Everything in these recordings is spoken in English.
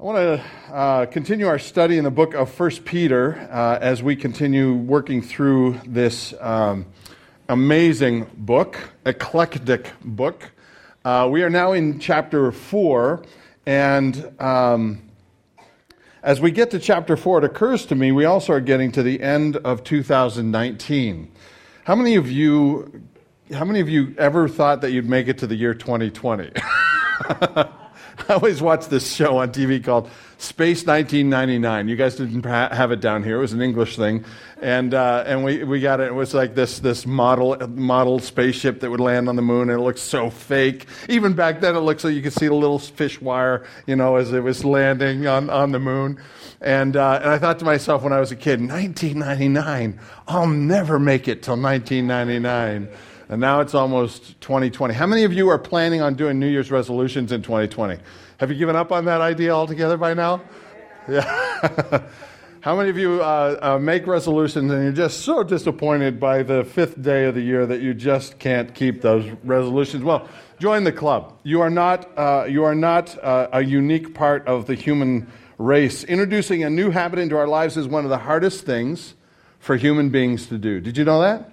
I want to uh, continue our study in the book of 1 Peter uh, as we continue working through this um, amazing book, eclectic book. Uh, we are now in chapter 4, and um, as we get to chapter 4, it occurs to me we also are getting to the end of 2019. How many of you, how many of you ever thought that you'd make it to the year 2020? I always watch this show on TV called Space 1999. You guys didn't have it down here. It was an English thing. And, uh, and we, we got it. It was like this, this model, model spaceship that would land on the moon, and it looked so fake. Even back then, it looked like you could see the little fish wire, you know, as it was landing on, on the moon. And, uh, and I thought to myself when I was a kid, 1999, I'll never make it till 1999. And now it's almost 2020. How many of you are planning on doing New Year's resolutions in 2020? Have you given up on that idea altogether by now? Yeah. How many of you uh, uh, make resolutions and you're just so disappointed by the fifth day of the year that you just can't keep those resolutions? Well, join the club. You are not, uh, you are not uh, a unique part of the human race. Introducing a new habit into our lives is one of the hardest things for human beings to do. Did you know that?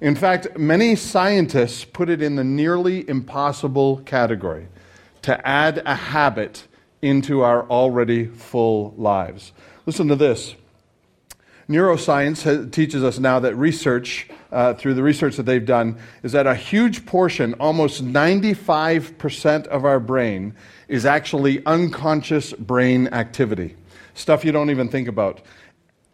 In fact, many scientists put it in the nearly impossible category to add a habit into our already full lives. Listen to this. Neuroscience has, teaches us now that research, uh, through the research that they've done, is that a huge portion, almost 95% of our brain, is actually unconscious brain activity. Stuff you don't even think about.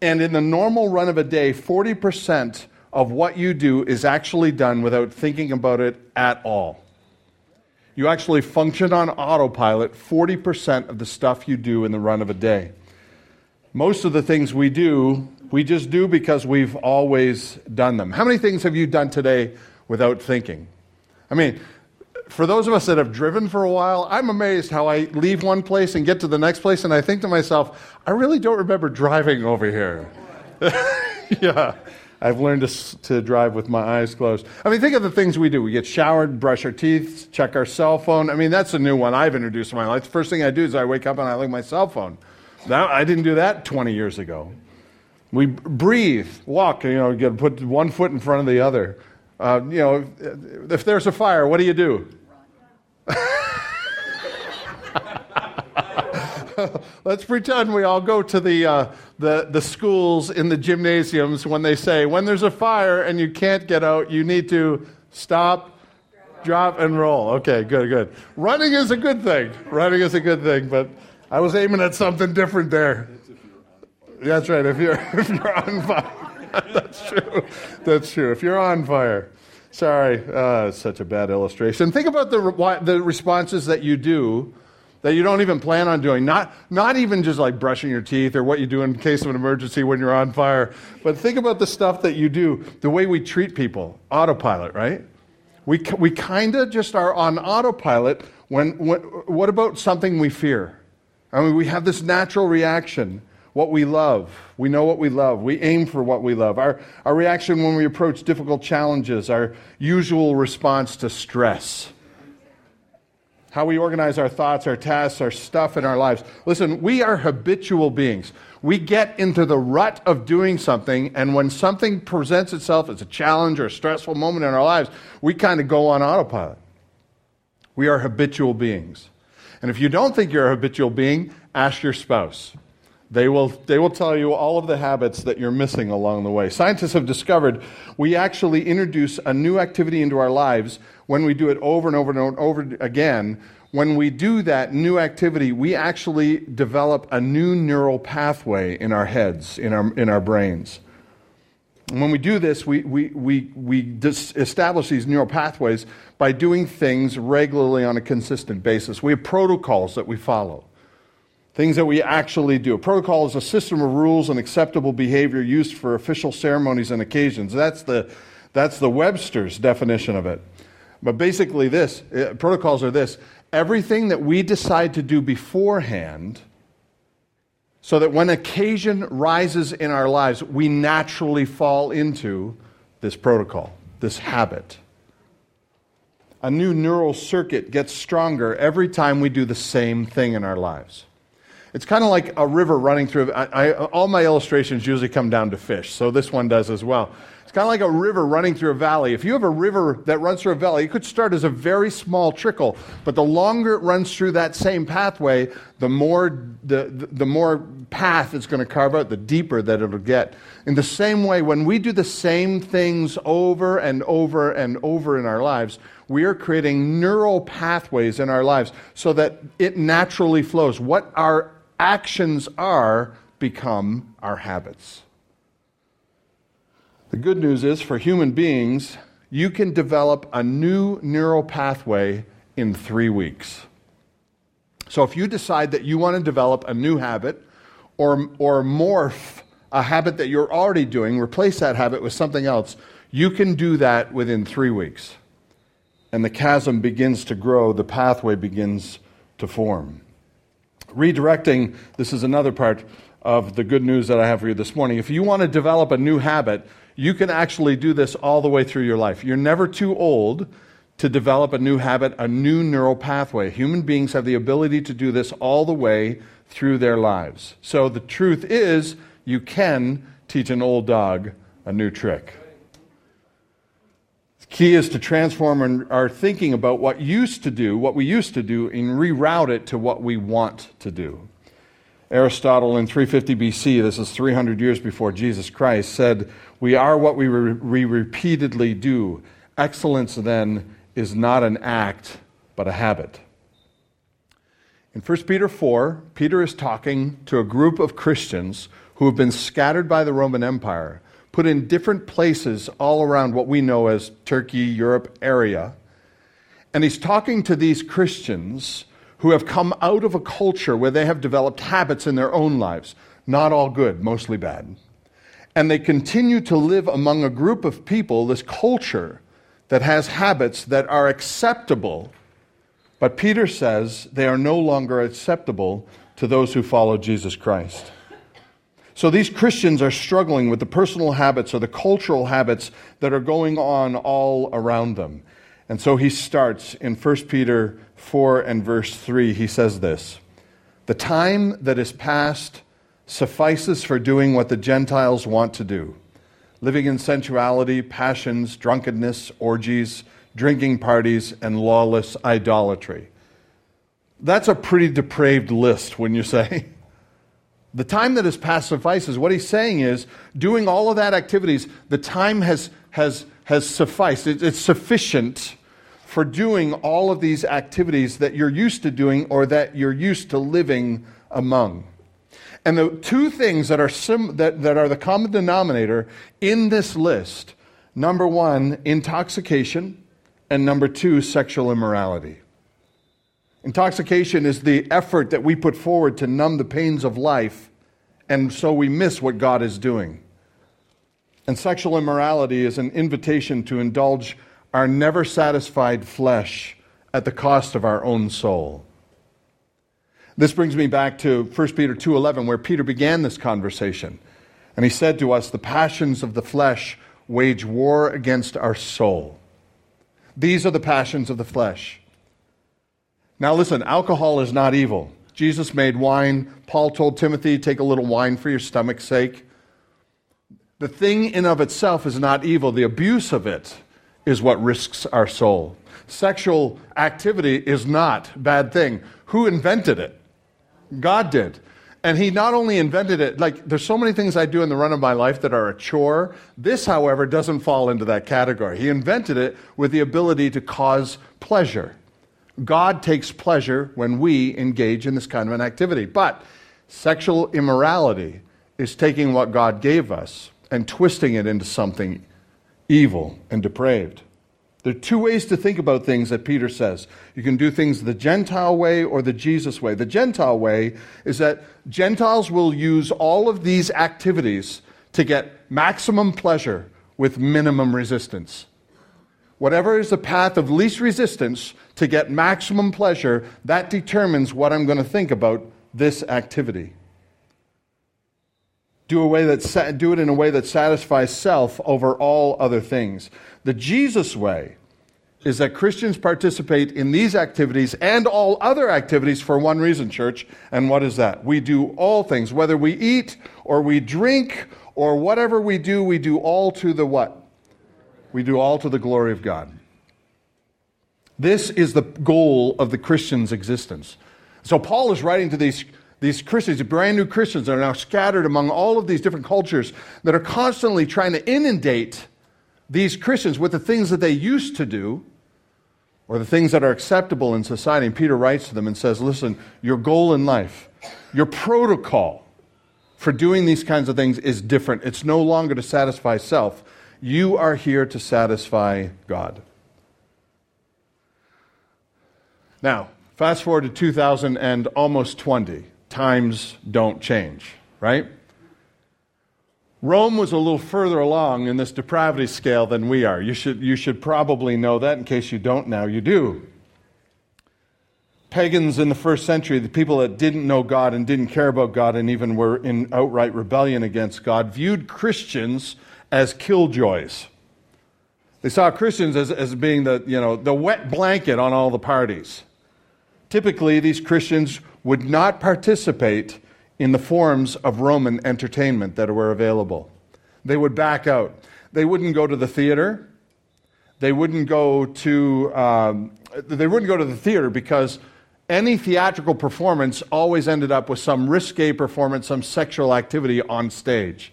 And in the normal run of a day, 40% of what you do is actually done without thinking about it at all. You actually function on autopilot 40% of the stuff you do in the run of a day. Most of the things we do, we just do because we've always done them. How many things have you done today without thinking? I mean, for those of us that have driven for a while, I'm amazed how I leave one place and get to the next place, and I think to myself, I really don't remember driving over here. yeah. I've learned to, to drive with my eyes closed. I mean, think of the things we do. We get showered, brush our teeth, check our cell phone. I mean, that's a new one I've introduced in my life. The first thing I do is I wake up and I look at my cell phone. Now, I didn't do that 20 years ago. We breathe, walk, you know, you put one foot in front of the other. Uh, you know, if, if there's a fire, what do you do? let's pretend we all go to the, uh, the, the schools in the gymnasiums when they say, when there's a fire and you can't get out, you need to stop, drop, and roll. Okay, good, good. Running is a good thing. Running is a good thing, but I was aiming at something different there. That's right, if you're, if you're on fire. That's true. That's true. If you're on fire. Sorry, uh, such a bad illustration. Think about the, the responses that you do that you don't even plan on doing. Not, not even just like brushing your teeth or what you do in case of an emergency when you're on fire, but think about the stuff that you do, the way we treat people. Autopilot, right? We, we kind of just are on autopilot when, when, what about something we fear? I mean, we have this natural reaction. What we love. We know what we love. We aim for what we love. Our, our reaction when we approach difficult challenges, our usual response to stress how we organize our thoughts, our tasks, our stuff in our lives. Listen, we are habitual beings. We get into the rut of doing something, and when something presents itself as a challenge or a stressful moment in our lives, we kind of go on autopilot. We are habitual beings. And if you don't think you're a habitual being, ask your spouse. They will, they will tell you all of the habits that you're missing along the way. Scientists have discovered we actually introduce a new activity into our lives when we do it over and over and over again, when we do that new activity, we actually develop a new neural pathway in our heads, in our, in our brains. And when we do this, we, we, we, we establish these neural pathways by doing things regularly on a consistent basis. We have protocols that we follow, things that we actually do. A protocol is a system of rules and acceptable behavior used for official ceremonies and occasions. That's the, that's the Webster's definition of it. But basically, this uh, protocols are this everything that we decide to do beforehand, so that when occasion rises in our lives, we naturally fall into this protocol, this habit. A new neural circuit gets stronger every time we do the same thing in our lives. It's kind of like a river running through. I, I, all my illustrations usually come down to fish, so this one does as well. Kind of like a river running through a valley. If you have a river that runs through a valley, it could start as a very small trickle, but the longer it runs through that same pathway, the more the, the, the more path it's going to carve out, the deeper that it'll get. In the same way, when we do the same things over and over and over in our lives, we are creating neural pathways in our lives so that it naturally flows. What our actions are become our habits. The good news is for human beings, you can develop a new neural pathway in three weeks. So if you decide that you want to develop a new habit or, or morph a habit that you're already doing, replace that habit with something else, you can do that within three weeks. And the chasm begins to grow, the pathway begins to form. Redirecting, this is another part of the good news that I have for you this morning. If you want to develop a new habit, you can actually do this all the way through your life. You're never too old to develop a new habit, a new neural pathway. Human beings have the ability to do this all the way through their lives. So the truth is, you can teach an old dog a new trick. The key is to transform our thinking about what used to do, what we used to do, and reroute it to what we want to do. Aristotle in 350 BC, this is 300 years before Jesus Christ, said, We are what we, re- we repeatedly do. Excellence, then, is not an act, but a habit. In 1 Peter 4, Peter is talking to a group of Christians who have been scattered by the Roman Empire, put in different places all around what we know as Turkey, Europe area. And he's talking to these Christians who have come out of a culture where they have developed habits in their own lives, not all good, mostly bad. And they continue to live among a group of people, this culture that has habits that are acceptable. But Peter says they are no longer acceptable to those who follow Jesus Christ. So these Christians are struggling with the personal habits or the cultural habits that are going on all around them. And so he starts in 1 Peter 4 and verse 3. He says this The time that is past suffices for doing what the Gentiles want to do living in sensuality, passions, drunkenness, orgies, drinking parties, and lawless idolatry. That's a pretty depraved list, wouldn't you say? The time that has passed suffices. What he's saying is, doing all of that activities, the time has, has, has sufficed. It, it's sufficient for doing all of these activities that you're used to doing or that you're used to living among. And the two things that are, sim, that, that are the common denominator in this list number one, intoxication, and number two, sexual immorality. Intoxication is the effort that we put forward to numb the pains of life, and so we miss what God is doing. And sexual immorality is an invitation to indulge our never satisfied flesh at the cost of our own soul. This brings me back to 1 Peter 2:11 where Peter began this conversation. And he said to us, "The passions of the flesh wage war against our soul." These are the passions of the flesh. Now, listen, alcohol is not evil. Jesus made wine. Paul told Timothy, take a little wine for your stomach's sake. The thing in of itself is not evil. The abuse of it is what risks our soul. Sexual activity is not a bad thing. Who invented it? God did. And he not only invented it, like there's so many things I do in the run of my life that are a chore. This, however, doesn't fall into that category. He invented it with the ability to cause pleasure. God takes pleasure when we engage in this kind of an activity. But sexual immorality is taking what God gave us and twisting it into something evil and depraved. There are two ways to think about things that Peter says. You can do things the Gentile way or the Jesus way. The Gentile way is that Gentiles will use all of these activities to get maximum pleasure with minimum resistance. Whatever is the path of least resistance to get maximum pleasure, that determines what I'm going to think about this activity. Do, a way that, do it in a way that satisfies self over all other things. The Jesus way is that Christians participate in these activities and all other activities for one reason, church. And what is that? We do all things, whether we eat or we drink or whatever we do, we do all to the what? We do all to the glory of God. This is the goal of the Christian's existence. So Paul is writing to these, these Christians, brand new Christians are now scattered among all of these different cultures that are constantly trying to inundate these Christians with the things that they used to do or the things that are acceptable in society. And Peter writes to them and says, Listen, your goal in life, your protocol for doing these kinds of things is different. It's no longer to satisfy self. You are here to satisfy God. Now, fast forward to 2000 and almost 20. Times don't change, right? Rome was a little further along in this depravity scale than we are. You should, you should probably know that. In case you don't now, you do. Pagans in the first century, the people that didn't know God and didn't care about God and even were in outright rebellion against God, viewed Christians as killjoys. They saw Christians as, as being the, you know, the wet blanket on all the parties. Typically, these Christians would not participate in the forms of Roman entertainment that were available. They would back out. They wouldn't go to the theater. They wouldn't go to um, they wouldn't go to the theater because any theatrical performance always ended up with some risque performance, some sexual activity on stage.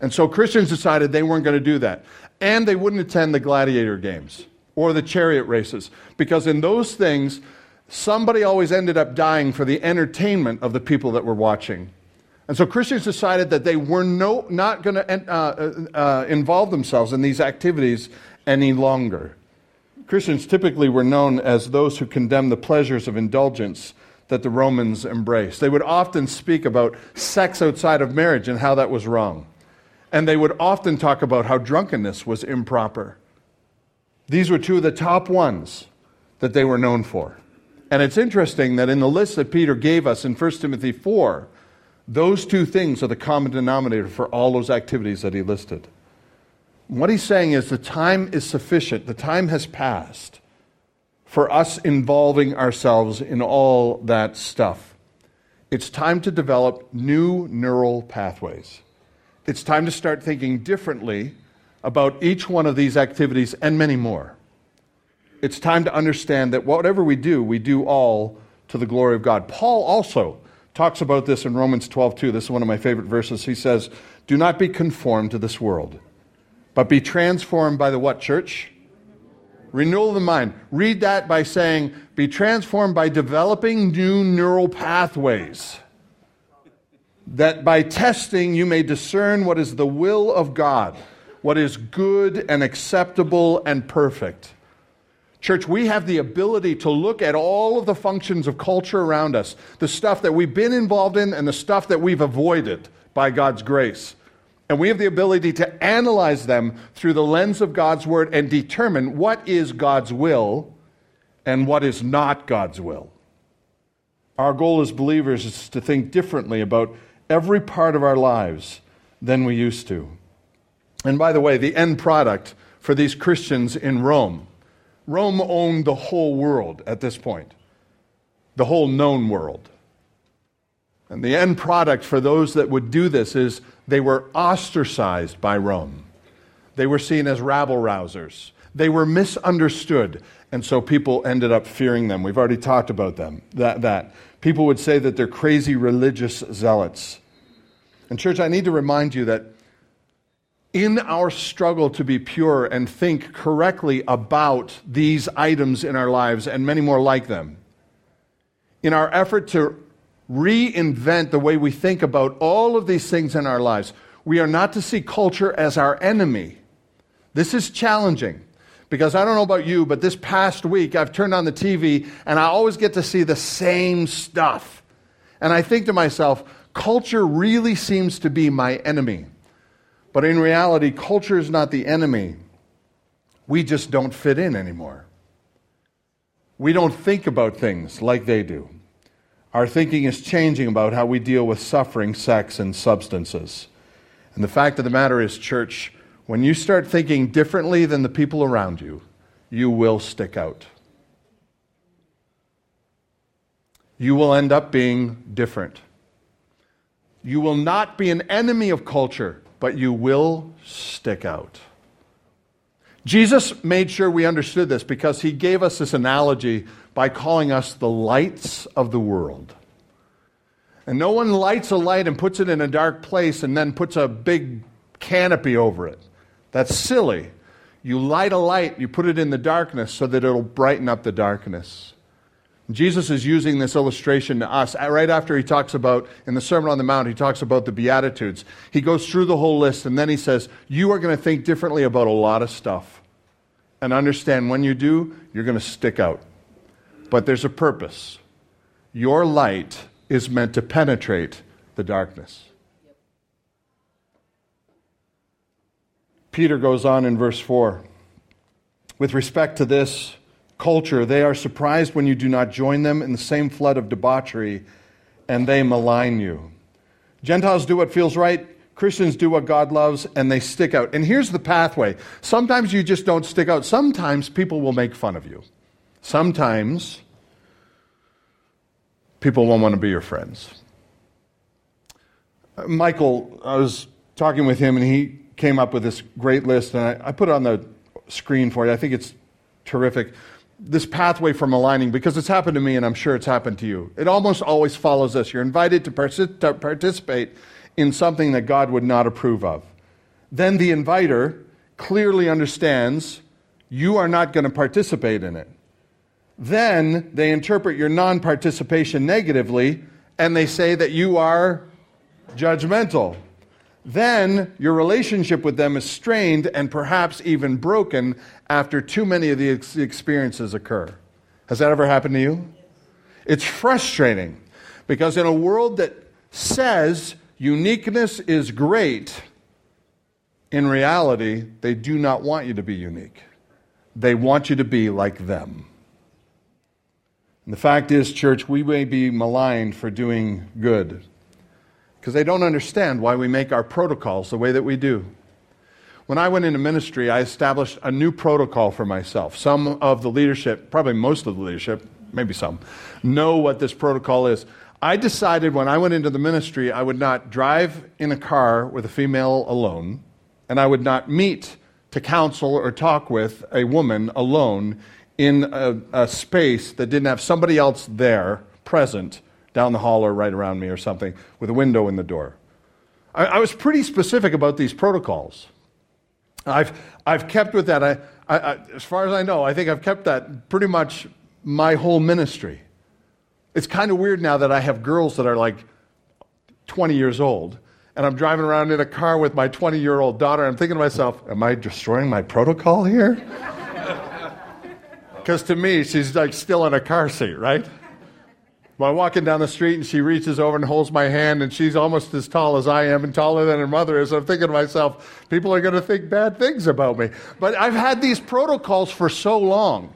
And so Christians decided they weren't going to do that. And they wouldn't attend the gladiator games or the chariot races because in those things somebody always ended up dying for the entertainment of the people that were watching. And so Christians decided that they were no, not going to uh, uh, uh, involve themselves in these activities any longer. Christians typically were known as those who condemned the pleasures of indulgence that the Romans embraced. They would often speak about sex outside of marriage and how that was wrong. And they would often talk about how drunkenness was improper. These were two of the top ones that they were known for. And it's interesting that in the list that Peter gave us in 1 Timothy 4, those two things are the common denominator for all those activities that he listed. What he's saying is the time is sufficient, the time has passed for us involving ourselves in all that stuff. It's time to develop new neural pathways. It's time to start thinking differently about each one of these activities and many more it's time to understand that whatever we do, we do all to the glory of God. Paul also talks about this in Romans 12, 2. This is one of my favorite verses. He says, Do not be conformed to this world, but be transformed by the what, church? Renewal of the mind. Read that by saying, Be transformed by developing new neural pathways. That by testing you may discern what is the will of God, what is good and acceptable and perfect. Church, we have the ability to look at all of the functions of culture around us, the stuff that we've been involved in and the stuff that we've avoided by God's grace. And we have the ability to analyze them through the lens of God's word and determine what is God's will and what is not God's will. Our goal as believers is to think differently about every part of our lives than we used to. And by the way, the end product for these Christians in Rome Rome owned the whole world at this point, the whole known world. And the end product for those that would do this is they were ostracized by Rome. They were seen as rabble rousers. They were misunderstood. And so people ended up fearing them. We've already talked about them. That, that. People would say that they're crazy religious zealots. And, church, I need to remind you that in our struggle to be pure and think correctly about these items in our lives and many more like them, in our effort to reinvent the way we think about all of these things in our lives, we are not to see culture as our enemy. This is challenging because I don't know about you, but this past week I've turned on the TV and I always get to see the same stuff. And I think to myself, culture really seems to be my enemy. But in reality, culture is not the enemy. We just don't fit in anymore. We don't think about things like they do. Our thinking is changing about how we deal with suffering, sex, and substances. And the fact of the matter is, church, when you start thinking differently than the people around you, you will stick out. You will end up being different. You will not be an enemy of culture, but you will stick out. Jesus made sure we understood this because he gave us this analogy by calling us the lights of the world. And no one lights a light and puts it in a dark place and then puts a big canopy over it. That's silly. You light a light, you put it in the darkness so that it'll brighten up the darkness. Jesus is using this illustration to us uh, right after he talks about, in the Sermon on the Mount, he talks about the Beatitudes. He goes through the whole list and then he says, You are going to think differently about a lot of stuff. And understand when you do, you're going to stick out. But there's a purpose. Your light is meant to penetrate the darkness. Peter goes on in verse 4. With respect to this, culture, they are surprised when you do not join them in the same flood of debauchery, and they malign you. Gentiles do what feels right, Christians do what God loves, and they stick out. And here's the pathway. Sometimes you just don't stick out. Sometimes people will make fun of you. Sometimes people won't want to be your friends. Uh, Michael, I was talking with him, and he came up with this great list, and I, I put it on the screen for you. I think it's terrific this pathway from aligning because it's happened to me and I'm sure it's happened to you. It almost always follows this. You're invited to, to participate in something that God would not approve of. Then the inviter clearly understands you are not going to participate in it. Then they interpret your non participation negatively and they say that you are judgmental then your relationship with them is strained and perhaps even broken after too many of the experiences occur. Has that ever happened to you? It's frustrating because in a world that says uniqueness is great, in reality, they do not want you to be unique. They want you to be like them. And the fact is, church, we may be maligned for doing good because they don't understand why we make our protocols the way that we do. When I went into ministry, I established a new protocol for myself. Some of the leadership, probably most of the leadership, maybe some, know what this protocol is. I decided when I went into the ministry, I would not drive in a car with a female alone, and I would not meet to counsel or talk with a woman alone in a, a space that didn't have somebody else there present down the hall or right around me or something with a window in the door. I, I was pretty specific about these protocols. I've, I've kept with that. I, I, as far as I know, I think I've kept that pretty much my whole ministry. It's kind of weird now that I have girls that are like 20 years old, and I'm driving around in a car with my 20 year old daughter. I'm thinking to myself, am I destroying my protocol here? Because to me, she's like still in a car seat, right? I'm walking down the street and she reaches over and holds my hand, and she's almost as tall as I am and taller than her mother is. I'm thinking to myself, people are going to think bad things about me. But I've had these protocols for so long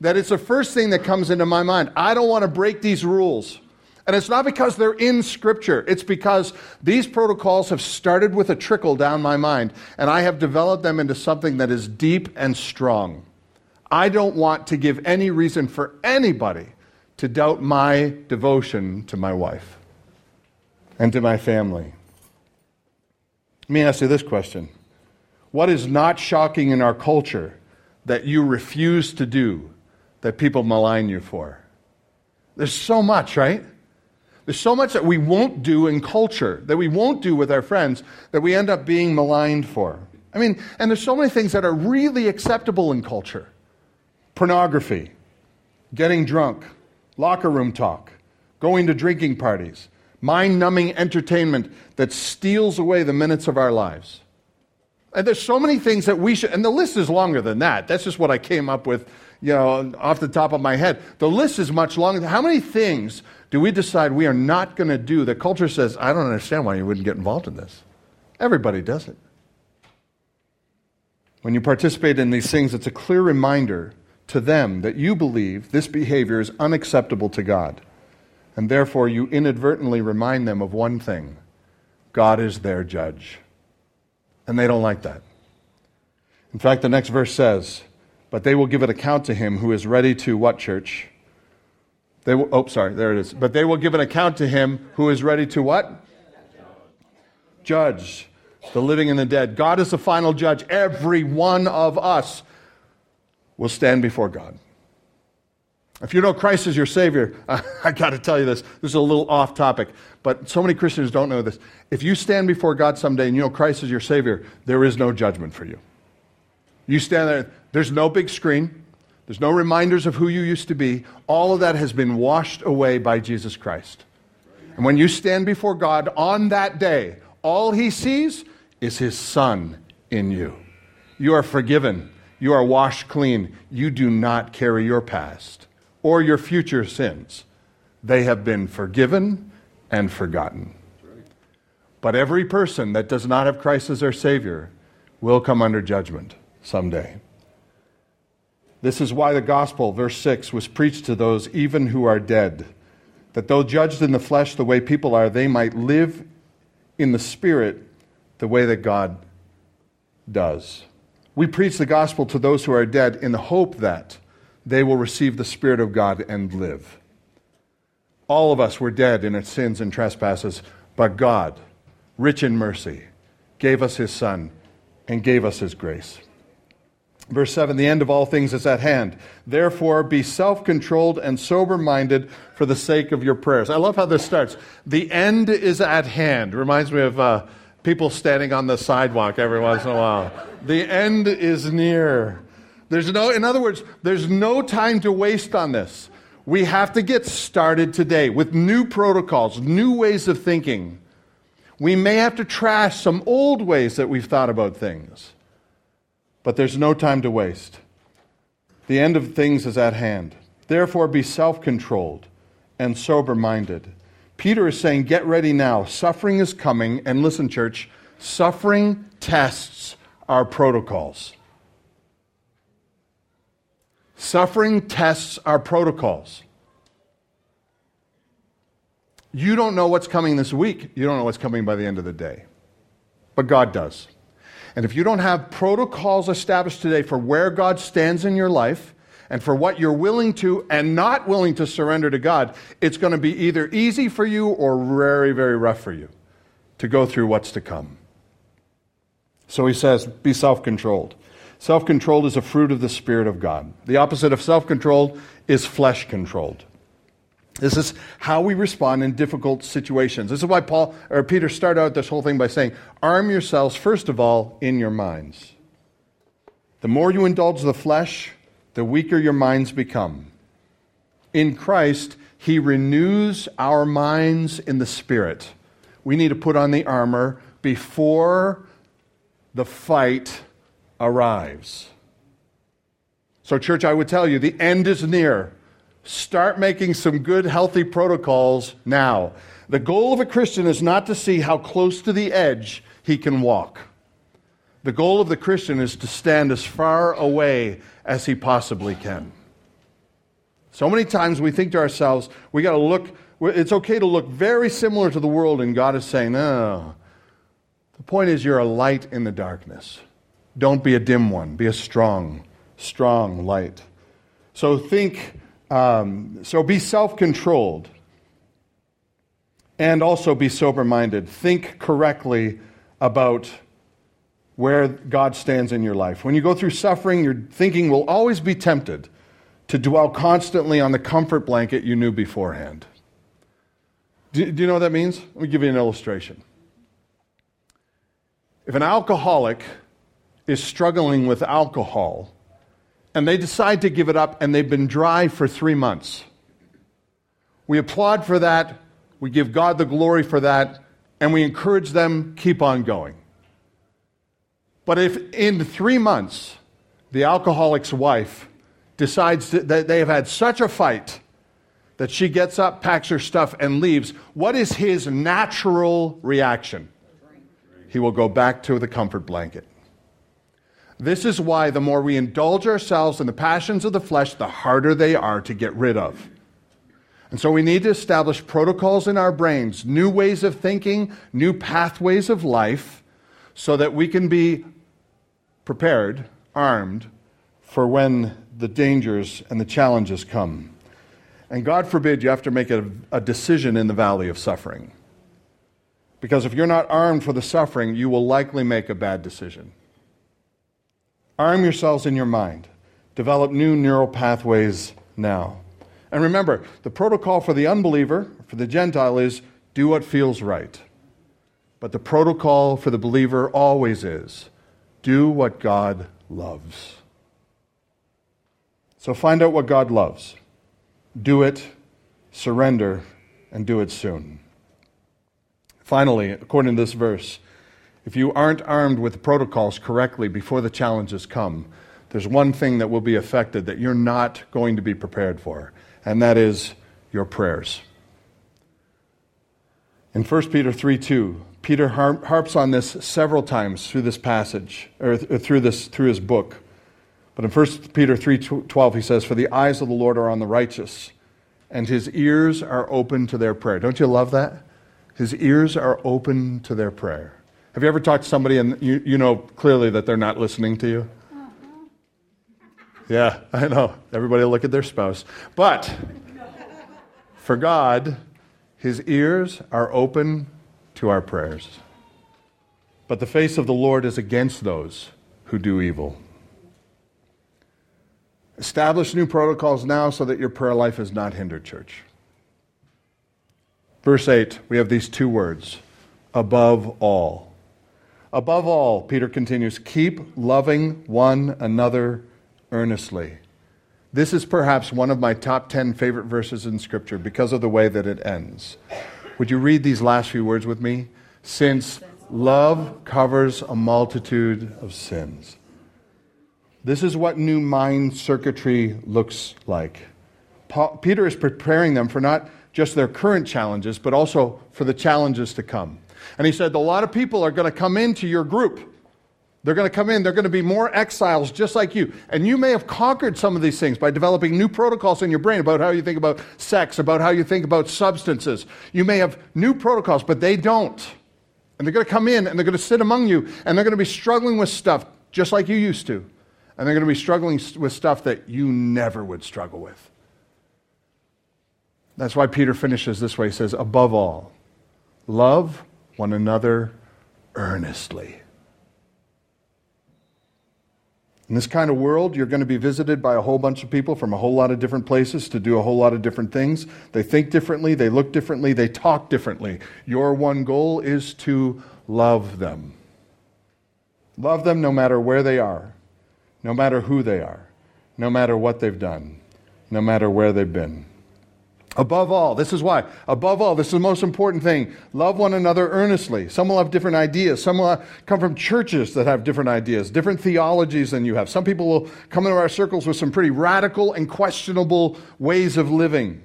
that it's the first thing that comes into my mind. I don't want to break these rules. And it's not because they're in Scripture, it's because these protocols have started with a trickle down my mind, and I have developed them into something that is deep and strong. I don't want to give any reason for anybody to doubt my devotion to my wife and to my family. Let me ask you this question What is not shocking in our culture that you refuse to do that people malign you for? There's so much, right? There's so much that we won't do in culture, that we won't do with our friends, that we end up being maligned for. I mean, and there's so many things that are really acceptable in culture pornography, getting drunk, locker room talk, going to drinking parties, mind numbing entertainment that steals away the minutes of our lives. And there's so many things that we should, and the list is longer than that. That's just what I came up with, you know, off the top of my head. The list is much longer. How many things do we decide we are not going to do that culture says, I don't understand why you wouldn't get involved in this? Everybody does it. When you participate in these things, it's a clear reminder to them that you believe this behavior is unacceptable to God. And therefore, you inadvertently remind them of one thing God is their judge. And they don't like that. In fact, the next verse says, but they will give an account to him who is ready to what church? They will, oh, sorry, there it is. But they will give an account to him who is ready to what? Judge the living and the dead. God is the final judge. Every one of us will stand before God. If you know Christ is your Savior, I, I got to tell you this. This is a little off topic, but so many Christians don't know this. If you stand before God someday and you know Christ is your Savior, there is no judgment for you. You stand there, there's no big screen, there's no reminders of who you used to be. All of that has been washed away by Jesus Christ. And when you stand before God on that day, all He sees is His Son in you. You are forgiven. You are washed clean. You do not carry your past or your future sins. They have been forgiven and forgotten. But every person that does not have Christ as their Savior will come under judgment someday. This is why the gospel, verse 6, was preached to those even who are dead, that though judged in the flesh the way people are, they might live in the spirit the way that God does. We preach the gospel to those who are dead in the hope that they will receive the Spirit of God and live. All of us were dead in our sins and trespasses, but God, rich in mercy, gave us His Son and gave us His grace. Verse 7 The end of all things is at hand. Therefore, be self controlled and sober minded for the sake of your prayers. I love how this starts. The end is at hand. Reminds me of uh, people standing on the sidewalk every once in a while. The end is near. There's no, in other words, there's no time to waste on this. We have to get started today with new protocols, new ways of thinking. We may have to trash some old ways that we've thought about things, but there's no time to waste. The end of things is at hand. Therefore, be self controlled and sober minded. Peter is saying, Get ready now. Suffering is coming. And listen, church, suffering tests our protocols. Suffering tests our protocols. You don't know what's coming this week. You don't know what's coming by the end of the day. But God does. And if you don't have protocols established today for where God stands in your life and for what you're willing to and not willing to surrender to God, it's going to be either easy for you or very, very rough for you to go through what's to come. So he says, be self controlled. Self controlled is a fruit of the Spirit of God. The opposite of self controlled is flesh controlled. This is how we respond in difficult situations. This is why Paul or Peter started out this whole thing by saying, "Arm yourselves first of all in your minds." The more you indulge the flesh, the weaker your minds become. In Christ, he renews our minds in the spirit. We need to put on the armor before the fight arrives. So, church, I would tell you the end is near. Start making some good, healthy protocols now. The goal of a Christian is not to see how close to the edge he can walk. The goal of the Christian is to stand as far away as he possibly can. So many times we think to ourselves, we got to look, it's okay to look very similar to the world, and God is saying, no. The point is, you're a light in the darkness. Don't be a dim one, be a strong, strong light. So think, um, so be self controlled and also be sober minded. Think correctly about where God stands in your life. When you go through suffering, your thinking will always be tempted to dwell constantly on the comfort blanket you knew beforehand. Do, do you know what that means? Let me give you an illustration. If an alcoholic is struggling with alcohol and they decide to give it up and they've been dry for three months. We applaud for that, we give God the glory for that, and we encourage them keep on going. But if in three months the alcoholic's wife decides that they have had such a fight that she gets up, packs her stuff, and leaves, what is his natural reaction? He will go back to the comfort blanket. This is why the more we indulge ourselves in the passions of the flesh, the harder they are to get rid of. And so we need to establish protocols in our brains, new ways of thinking, new pathways of life, so that we can be prepared, armed for when the dangers and the challenges come. And God forbid you have to make a, a decision in the valley of suffering. Because if you're not armed for the suffering, you will likely make a bad decision. Arm yourselves in your mind. Develop new neural pathways now. And remember, the protocol for the unbeliever, for the Gentile, is do what feels right. But the protocol for the believer always is do what God loves. So find out what God loves. Do it, surrender, and do it soon. Finally, according to this verse, if you aren't armed with protocols correctly before the challenges come, there's one thing that will be affected that you're not going to be prepared for, and that is your prayers. In 1 Peter 3 2, Peter harps on this several times through this passage, or through, this, through his book. But in 1 Peter 3:12 he says, "For the eyes of the Lord are on the righteous, and his ears are open to their prayer." Don't you love that? His ears are open to their prayer. Have you ever talked to somebody and you, you know clearly that they're not listening to you? Yeah, I know. Everybody look at their spouse. But for God, his ears are open to our prayers. But the face of the Lord is against those who do evil. Establish new protocols now so that your prayer life is not hindered, church. Verse 8, we have these two words above all. Above all, Peter continues, keep loving one another earnestly. This is perhaps one of my top 10 favorite verses in Scripture because of the way that it ends. Would you read these last few words with me? Since love covers a multitude of sins. This is what new mind circuitry looks like. Paul, Peter is preparing them for not just their current challenges, but also for the challenges to come. And he said, A lot of people are going to come into your group. They're going to come in, they're going to be more exiles just like you. And you may have conquered some of these things by developing new protocols in your brain about how you think about sex, about how you think about substances. You may have new protocols, but they don't. And they're going to come in and they're going to sit among you and they're going to be struggling with stuff just like you used to and they're going to be struggling with stuff that you never would struggle with. That's why Peter finishes this way. He says, Above all, love one another earnestly. In this kind of world, you're going to be visited by a whole bunch of people from a whole lot of different places to do a whole lot of different things. They think differently, they look differently, they talk differently. Your one goal is to love them. Love them no matter where they are no matter who they are, no matter what they've done, no matter where they've been. Above all, this is why. Above all, this is the most important thing. Love one another earnestly. Some will have different ideas. Some will come from churches that have different ideas, different theologies than you have. Some people will come into our circles with some pretty radical and questionable ways of living.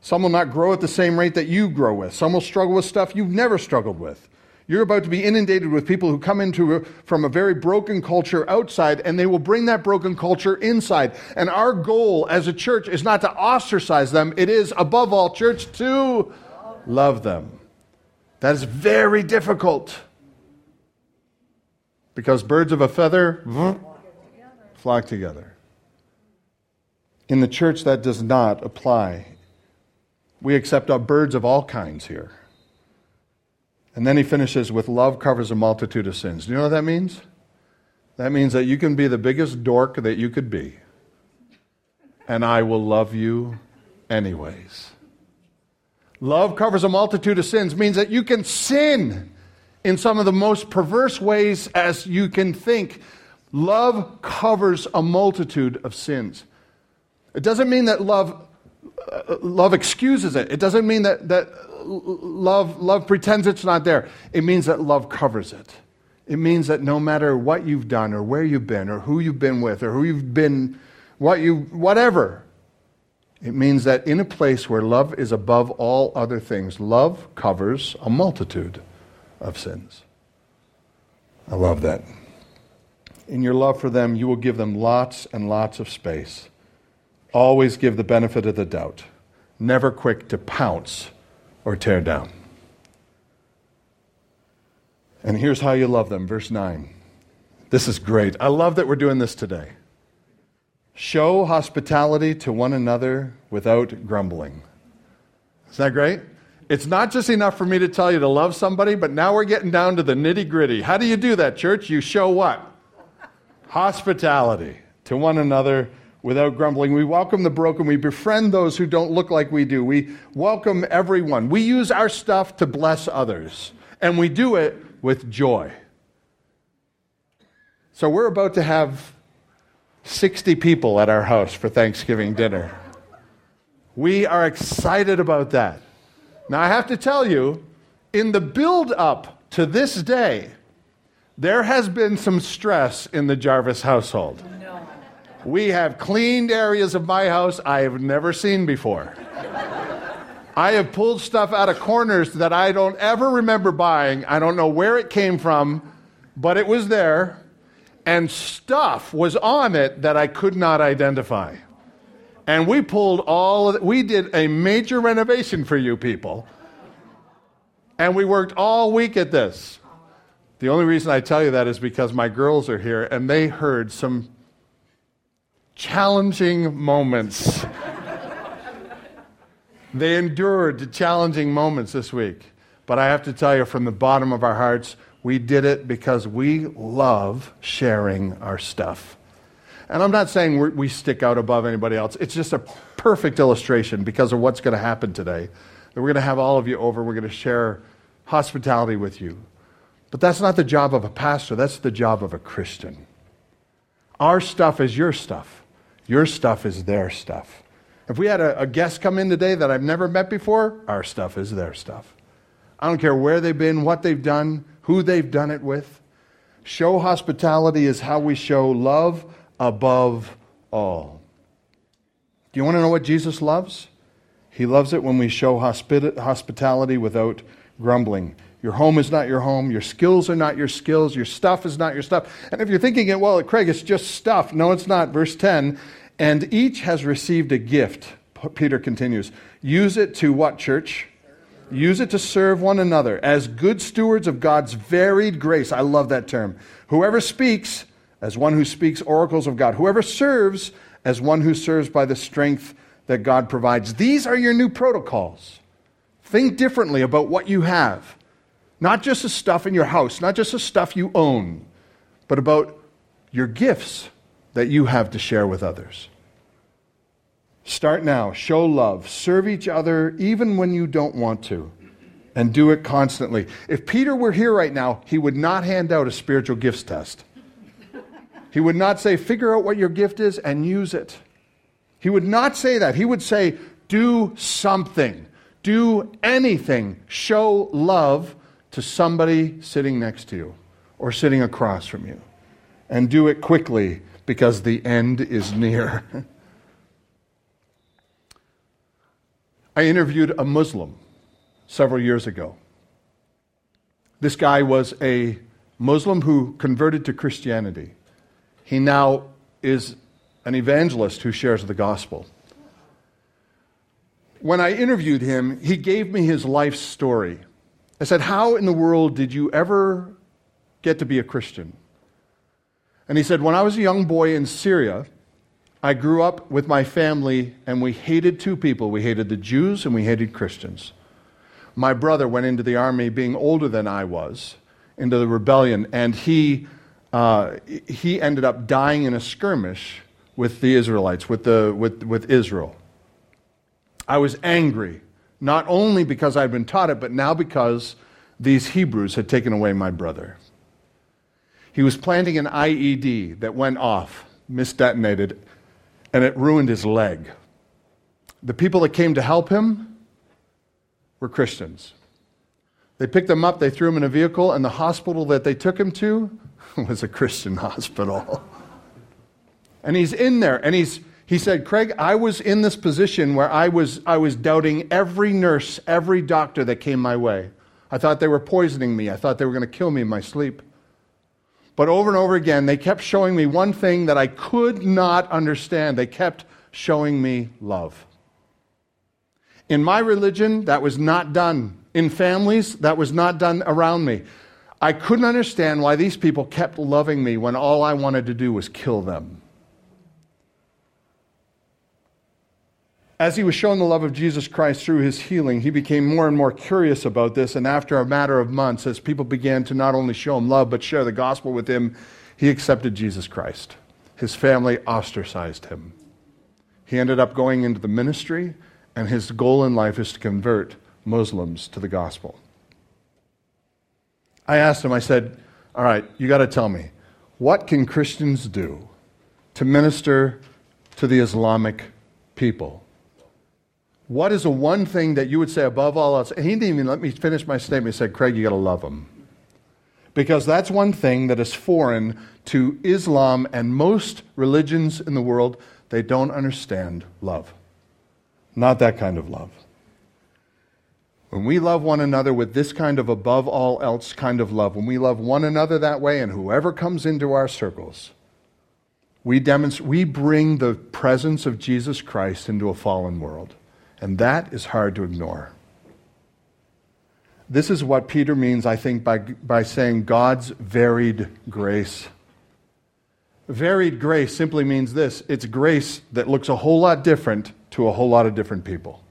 Some will not grow at the same rate that you grow with. Some will struggle with stuff you've never struggled with. You're about to be inundated with people who come into from a very broken culture outside, and they will bring that broken culture inside. And our goal as a church is not to ostracize them, it is, above all, church, to love them. That is very difficult. Because birds of a feather flock together. In the church, that does not apply. We accept birds of all kinds here. And then he finishes with love covers a multitude of sins. Do you know what that means? That means that you can be the biggest dork that you could be, and I will love you anyways. Love covers a multitude of sins means that you can sin in some of the most perverse ways as you can think. Love covers a multitude of sins. It doesn't mean that love, love excuses it. It doesn't mean that, that love, love pretends it's not there. It means that love covers it. It means that no matter what you've done or where you've been or who you've been with or who you've been, what you, whatever, it means that in a place where love is above all other things, love covers a multitude of sins. I love that. In your love for them, you will give them lots and lots of space. Always give the benefit of the doubt. Never quick to pounce or tear down. And here's how you love them, verse 9. This is great. I love that we're doing this today. Show hospitality to one another without grumbling. Isn't that great? It's not just enough for me to tell you to love somebody, but now we're getting down to the nitty gritty. How do you do that, church? You show what? Hospitality to one another without grumbling. We welcome the broken. We befriend those who don't look like we do. We welcome everyone. We use our stuff to bless others, and we do it with joy. So we're about to have 60 people at our house for Thanksgiving dinner. We are excited about that. Now, I have to tell you, in the build up to this day, there has been some stress in the Jarvis household. No. We have cleaned areas of my house I have never seen before. I have pulled stuff out of corners that I don't ever remember buying. I don't know where it came from, but it was there and stuff was on it that I could not identify. And we pulled all of we did a major renovation for you people. And we worked all week at this. The only reason I tell you that is because my girls are here and they heard some challenging moments. they endured the challenging moments this week. But I have to tell you from the bottom of our hearts, we did it because we love sharing our stuff. And I'm not saying we stick out above anybody else. It's just a perfect illustration because of what's going to happen today. That we're going to have all of you over. We're going to share hospitality with you. But that's not the job of a pastor, that's the job of a Christian. Our stuff is your stuff, your stuff is their stuff. If we had a, a guest come in today that I've never met before, our stuff is their stuff. I don't care where they've been, what they've done who they've done it with. Show hospitality is how we show love above all. Do you want to know what Jesus loves? He loves it when we show hospitality without grumbling. Your home is not your home. Your skills are not your skills. Your stuff is not your stuff. And if you're thinking, it, well, Craig, it's just stuff. No, it's not. Verse 10 and each has received a gift. Peter continues. Use it to what, church? Use it to serve one another as good stewards of God's varied grace. I love that term. Whoever speaks, as one who speaks oracles of God. Whoever serves, as one who serves by the strength that God provides. These are your new protocols. Think differently about what you have. Not just the stuff in your house, not just the stuff you own, but about your gifts that you have to share with others. Start now. Show love. Serve each other even when you don't want to. And do it constantly. If Peter were here right now, he would not hand out a spiritual gifts test. He would not say, figure out what your gift is and use it. He would not say that. He would say, do something, do anything. Show love to somebody sitting next to you or sitting across from you. And do it quickly because the end is near. I interviewed a Muslim several years ago. This guy was a Muslim who converted to Christianity. He now is an evangelist who shares the gospel. When I interviewed him, he gave me his life story. I said, How in the world did you ever get to be a Christian? And he said, When I was a young boy in Syria, I grew up with my family and we hated two people. We hated the Jews and we hated Christians. My brother went into the army being older than I was, into the rebellion, and he, uh, he ended up dying in a skirmish with the Israelites, with, the, with, with Israel. I was angry, not only because I'd been taught it, but now because these Hebrews had taken away my brother. He was planting an IED that went off, misdetonated, and it ruined his leg. The people that came to help him were Christians. They picked him up, they threw him in a vehicle, and the hospital that they took him to was a Christian hospital. and he's in there, and he's, he said, Craig, I was in this position where I was, I was doubting every nurse, every doctor that came my way. I thought they were poisoning me. I thought they were going to kill me in my sleep. But over and over again, they kept showing me one thing that I could not understand. They kept showing me love. In my religion, that was not done. In families, that was not done around me. I couldn't understand why these people kept loving me when all I wanted to do was kill them. As he was shown the love of Jesus Christ through his healing, he became more and more curious about this. And after a matter of months, as people began to not only show him love, but share the gospel with him, he accepted Jesus Christ. His family ostracized him. He ended up going into the ministry, and his goal in life is to convert Muslims to the gospel. I asked him, I said, All right, you got to tell me, what can Christians do to minister to the Islamic people? What is the one thing that you would say above all else? He didn't even let me finish my statement. He said, Craig, you got to love them. Because that's one thing that is foreign to Islam and most religions in the world. They don't understand love. Not that kind of love. When we love one another with this kind of above all else kind of love, when we love one another that way and whoever comes into our circles, we, demonstrate, we bring the presence of Jesus Christ into a fallen world. And that is hard to ignore. This is what Peter means, I think, by, by saying God's varied grace. Varied grace simply means this it's grace that looks a whole lot different to a whole lot of different people.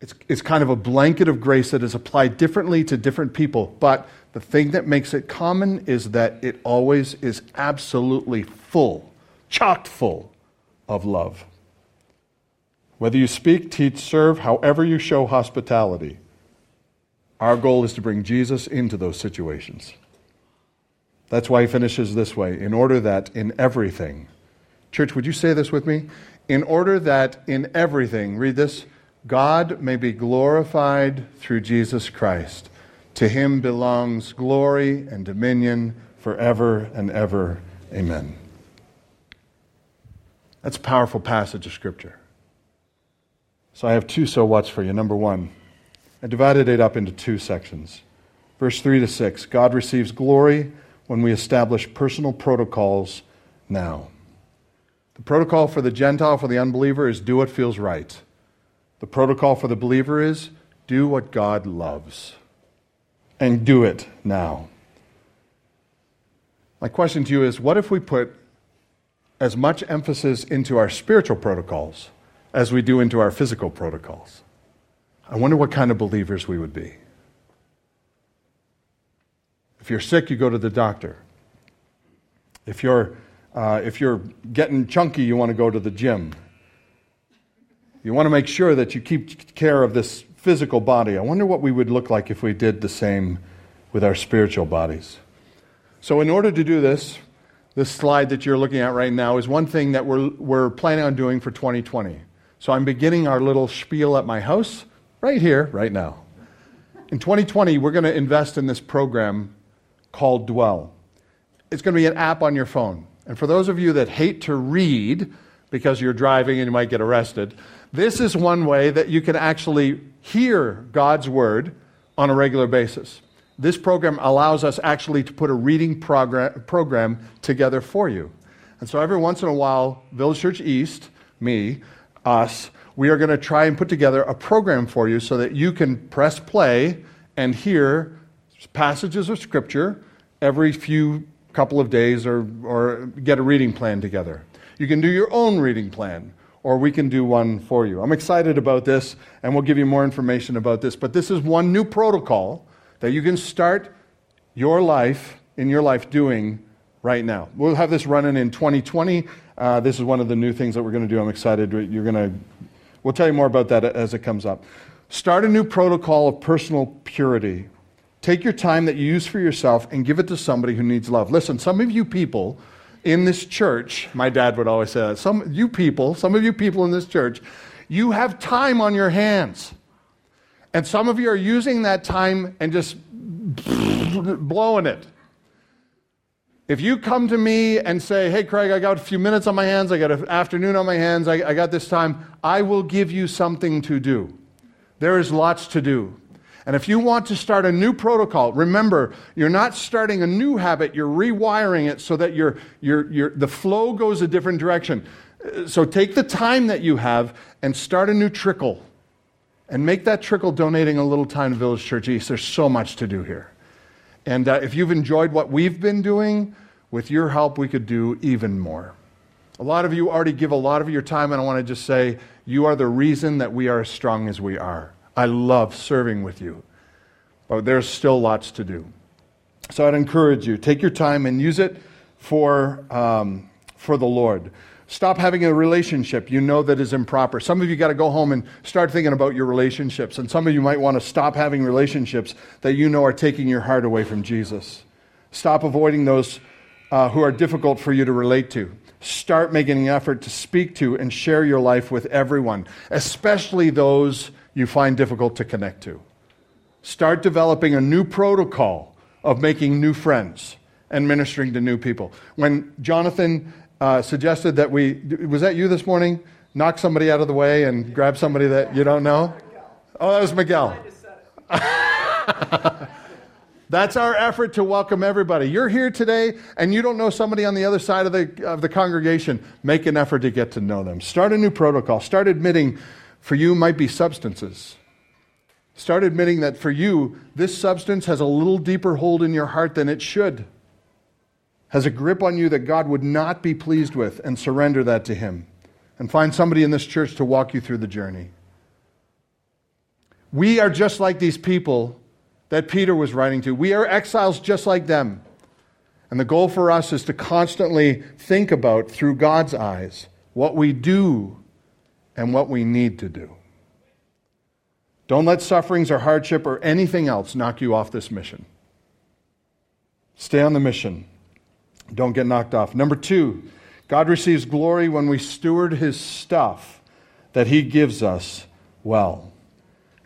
It's, it's kind of a blanket of grace that is applied differently to different people. But the thing that makes it common is that it always is absolutely full, chock full of love. Whether you speak, teach, serve, however you show hospitality, our goal is to bring Jesus into those situations. That's why he finishes this way in order that in everything, church, would you say this with me? In order that in everything, read this, God may be glorified through Jesus Christ. To him belongs glory and dominion forever and ever. Amen. That's a powerful passage of Scripture. So I have two so what's for you. Number one, I divided it up into two sections. Verse 3 to 6 God receives glory when we establish personal protocols now. The protocol for the Gentile, for the unbeliever, is do what feels right. The protocol for the believer is do what God loves. And do it now. My question to you is what if we put as much emphasis into our spiritual protocols as we do into our physical protocols. I wonder what kind of believers we would be. If you're sick, you go to the doctor. If you're, uh, if you're getting chunky, you want to go to the gym. You want to make sure that you keep care of this physical body. I wonder what we would look like if we did the same with our spiritual bodies. So, in order to do this, this slide that you're looking at right now is one thing that we're, we're planning on doing for 2020. So I'm beginning our little spiel at my house right here, right now. In 2020, we're going to invest in this program called Dwell. It's going to be an app on your phone. And for those of you that hate to read because you're driving and you might get arrested, this is one way that you can actually hear God's word on a regular basis. This program allows us actually to put a reading program together for you. And so every once in a while, Village Church East, me, us, we are going to try and put together a program for you so that you can press play and hear passages of Scripture every few couple of days or, or get a reading plan together. You can do your own reading plan, or we can do one for you. I'm excited about this, and we'll give you more information about this. But this is one new protocol that you can start your life, in your life, doing right now. We'll have this running in 2020. Uh, this is one of the new things that we're going to do. I'm excited. You're going to, we'll tell you more about that as it comes up. Start a new protocol of personal purity. Take your time that you use for yourself and give it to somebody who needs love. Listen, some of you people in this church, my dad would always say that, some you people, some of you people in this church, you have time on your hands. And some of you are using that time and just blowing it. If you come to me and say, Hey, Craig, I got a few minutes on my hands, I got an afternoon on my hands, I, I got this time, I will give you something to do. There is lots to do. And if you want to start a new protocol, remember, you're not starting a new habit, you're rewiring it so that the flow goes a different direction. So take the time that you have and start a new trickle. And make that trickle donating a little time to Village Church East. There's so much to do here. And uh, if you've enjoyed what we've been doing, with your help, we could do even more. A lot of you already give a lot of your time, and I want to just say, you are the reason that we are as strong as we are. I love serving with you, but there's still lots to do. So I'd encourage you, take your time and use it for, um, for the Lord. Stop having a relationship you know that is improper. Some of you got to go home and start thinking about your relationships. And some of you might want to stop having relationships that you know are taking your heart away from Jesus. Stop avoiding those uh, who are difficult for you to relate to start making an effort to speak to and share your life with everyone, especially those you find difficult to connect to. Start developing a new protocol of making new friends and ministering to new people. When Jonathan uh, suggested that we, was that you this morning? Knock somebody out of the way and grab somebody that you don't know? Oh, that was Miguel. That's our effort to welcome everybody. You're here today and you don't know somebody on the other side of the, of the congregation. Make an effort to get to know them. Start a new protocol. Start admitting for you might be substances. Start admitting that for you, this substance has a little deeper hold in your heart than it should, has a grip on you that God would not be pleased with, and surrender that to Him. And find somebody in this church to walk you through the journey. We are just like these people that Peter was writing to. We are exiles just like them. And the goal for us is to constantly think about, through God's eyes, what we do and what we need to do. Don't let sufferings or hardship or anything else knock you off this mission. Stay on the mission. Don't get knocked off. Number two, God receives glory when we steward his stuff that he gives us well.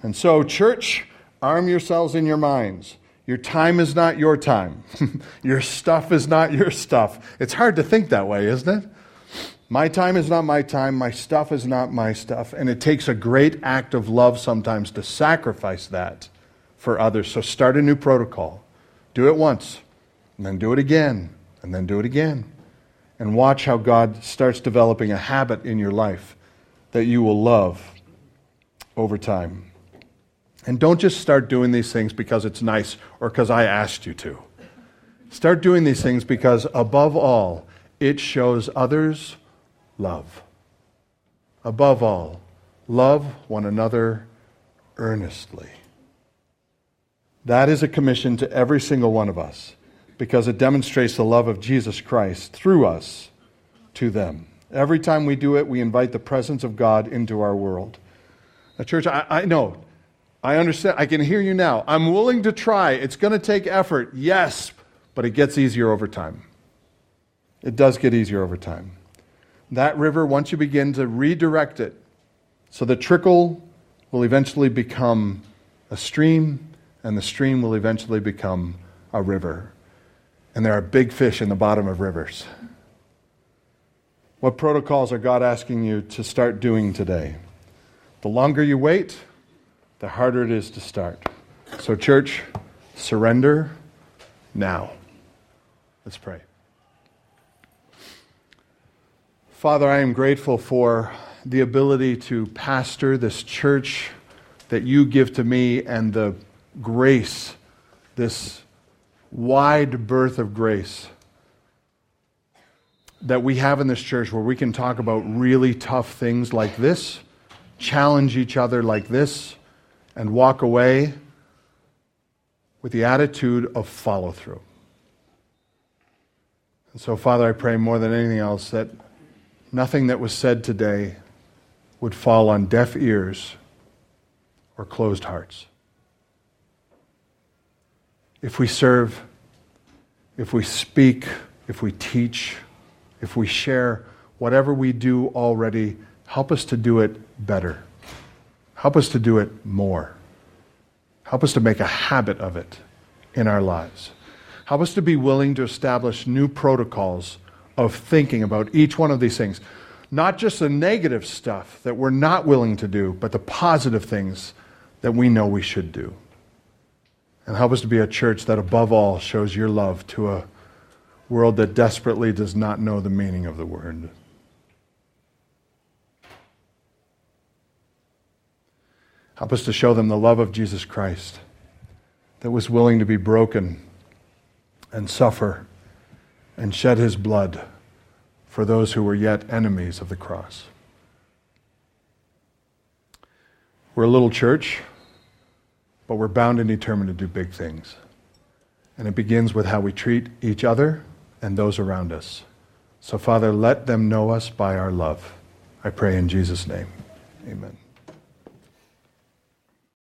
And so, church, Arm yourselves in your minds. Your time is not your time. your stuff is not your stuff. It's hard to think that way, isn't it? My time is not my time. My stuff is not my stuff. And it takes a great act of love sometimes to sacrifice that for others. So start a new protocol. Do it once, and then do it again, and then do it again. And watch how God starts developing a habit in your life that you will love over time. And don't just start doing these things because it's nice or because I asked you to. Start doing these things because, above all, it shows others love. Above all, love one another earnestly. That is a commission to every single one of us because it demonstrates the love of Jesus Christ through us to them. Every time we do it, we invite the presence of God into our world. Now, church, I, I know I understand. I can hear you now. I'm willing to try. It's going to take effort, yes, but it gets easier over time. It does get easier over time. That river, once you begin to redirect it, so the trickle will eventually become a stream, and the stream will eventually become a river. And there are big fish in the bottom of rivers. What protocols are God asking you to start doing today? The longer you wait, the harder it is to start. So, church, surrender now. Let's pray. Father, I am grateful for the ability to pastor this church that you give to me and the grace, this wide berth of grace that we have in this church where we can talk about really tough things like this, challenge each other like this and walk away with the attitude of follow through. And so, Father, I pray more than anything else that nothing that was said today would fall on deaf ears or closed hearts. If we serve, if we speak, if we teach, if we share, whatever we do already, help us to do it better. Help us to do it more. Help us to make a habit of it in our lives. Help us to be willing to establish new protocols of thinking about each one of these things. Not just the negative stuff that we're not willing to do, but the positive things that we know we should do. And help us to be a church that, above all, shows your love to a world that desperately does not know the meaning of the word. Help us to show them the love of Jesus Christ that was willing to be broken and suffer and shed his blood for those who were yet enemies of the cross. We're a little church, but we're bound and determined to do big things. And it begins with how we treat each other and those around us. So, Father, let them know us by our love. I pray in Jesus' name. Amen.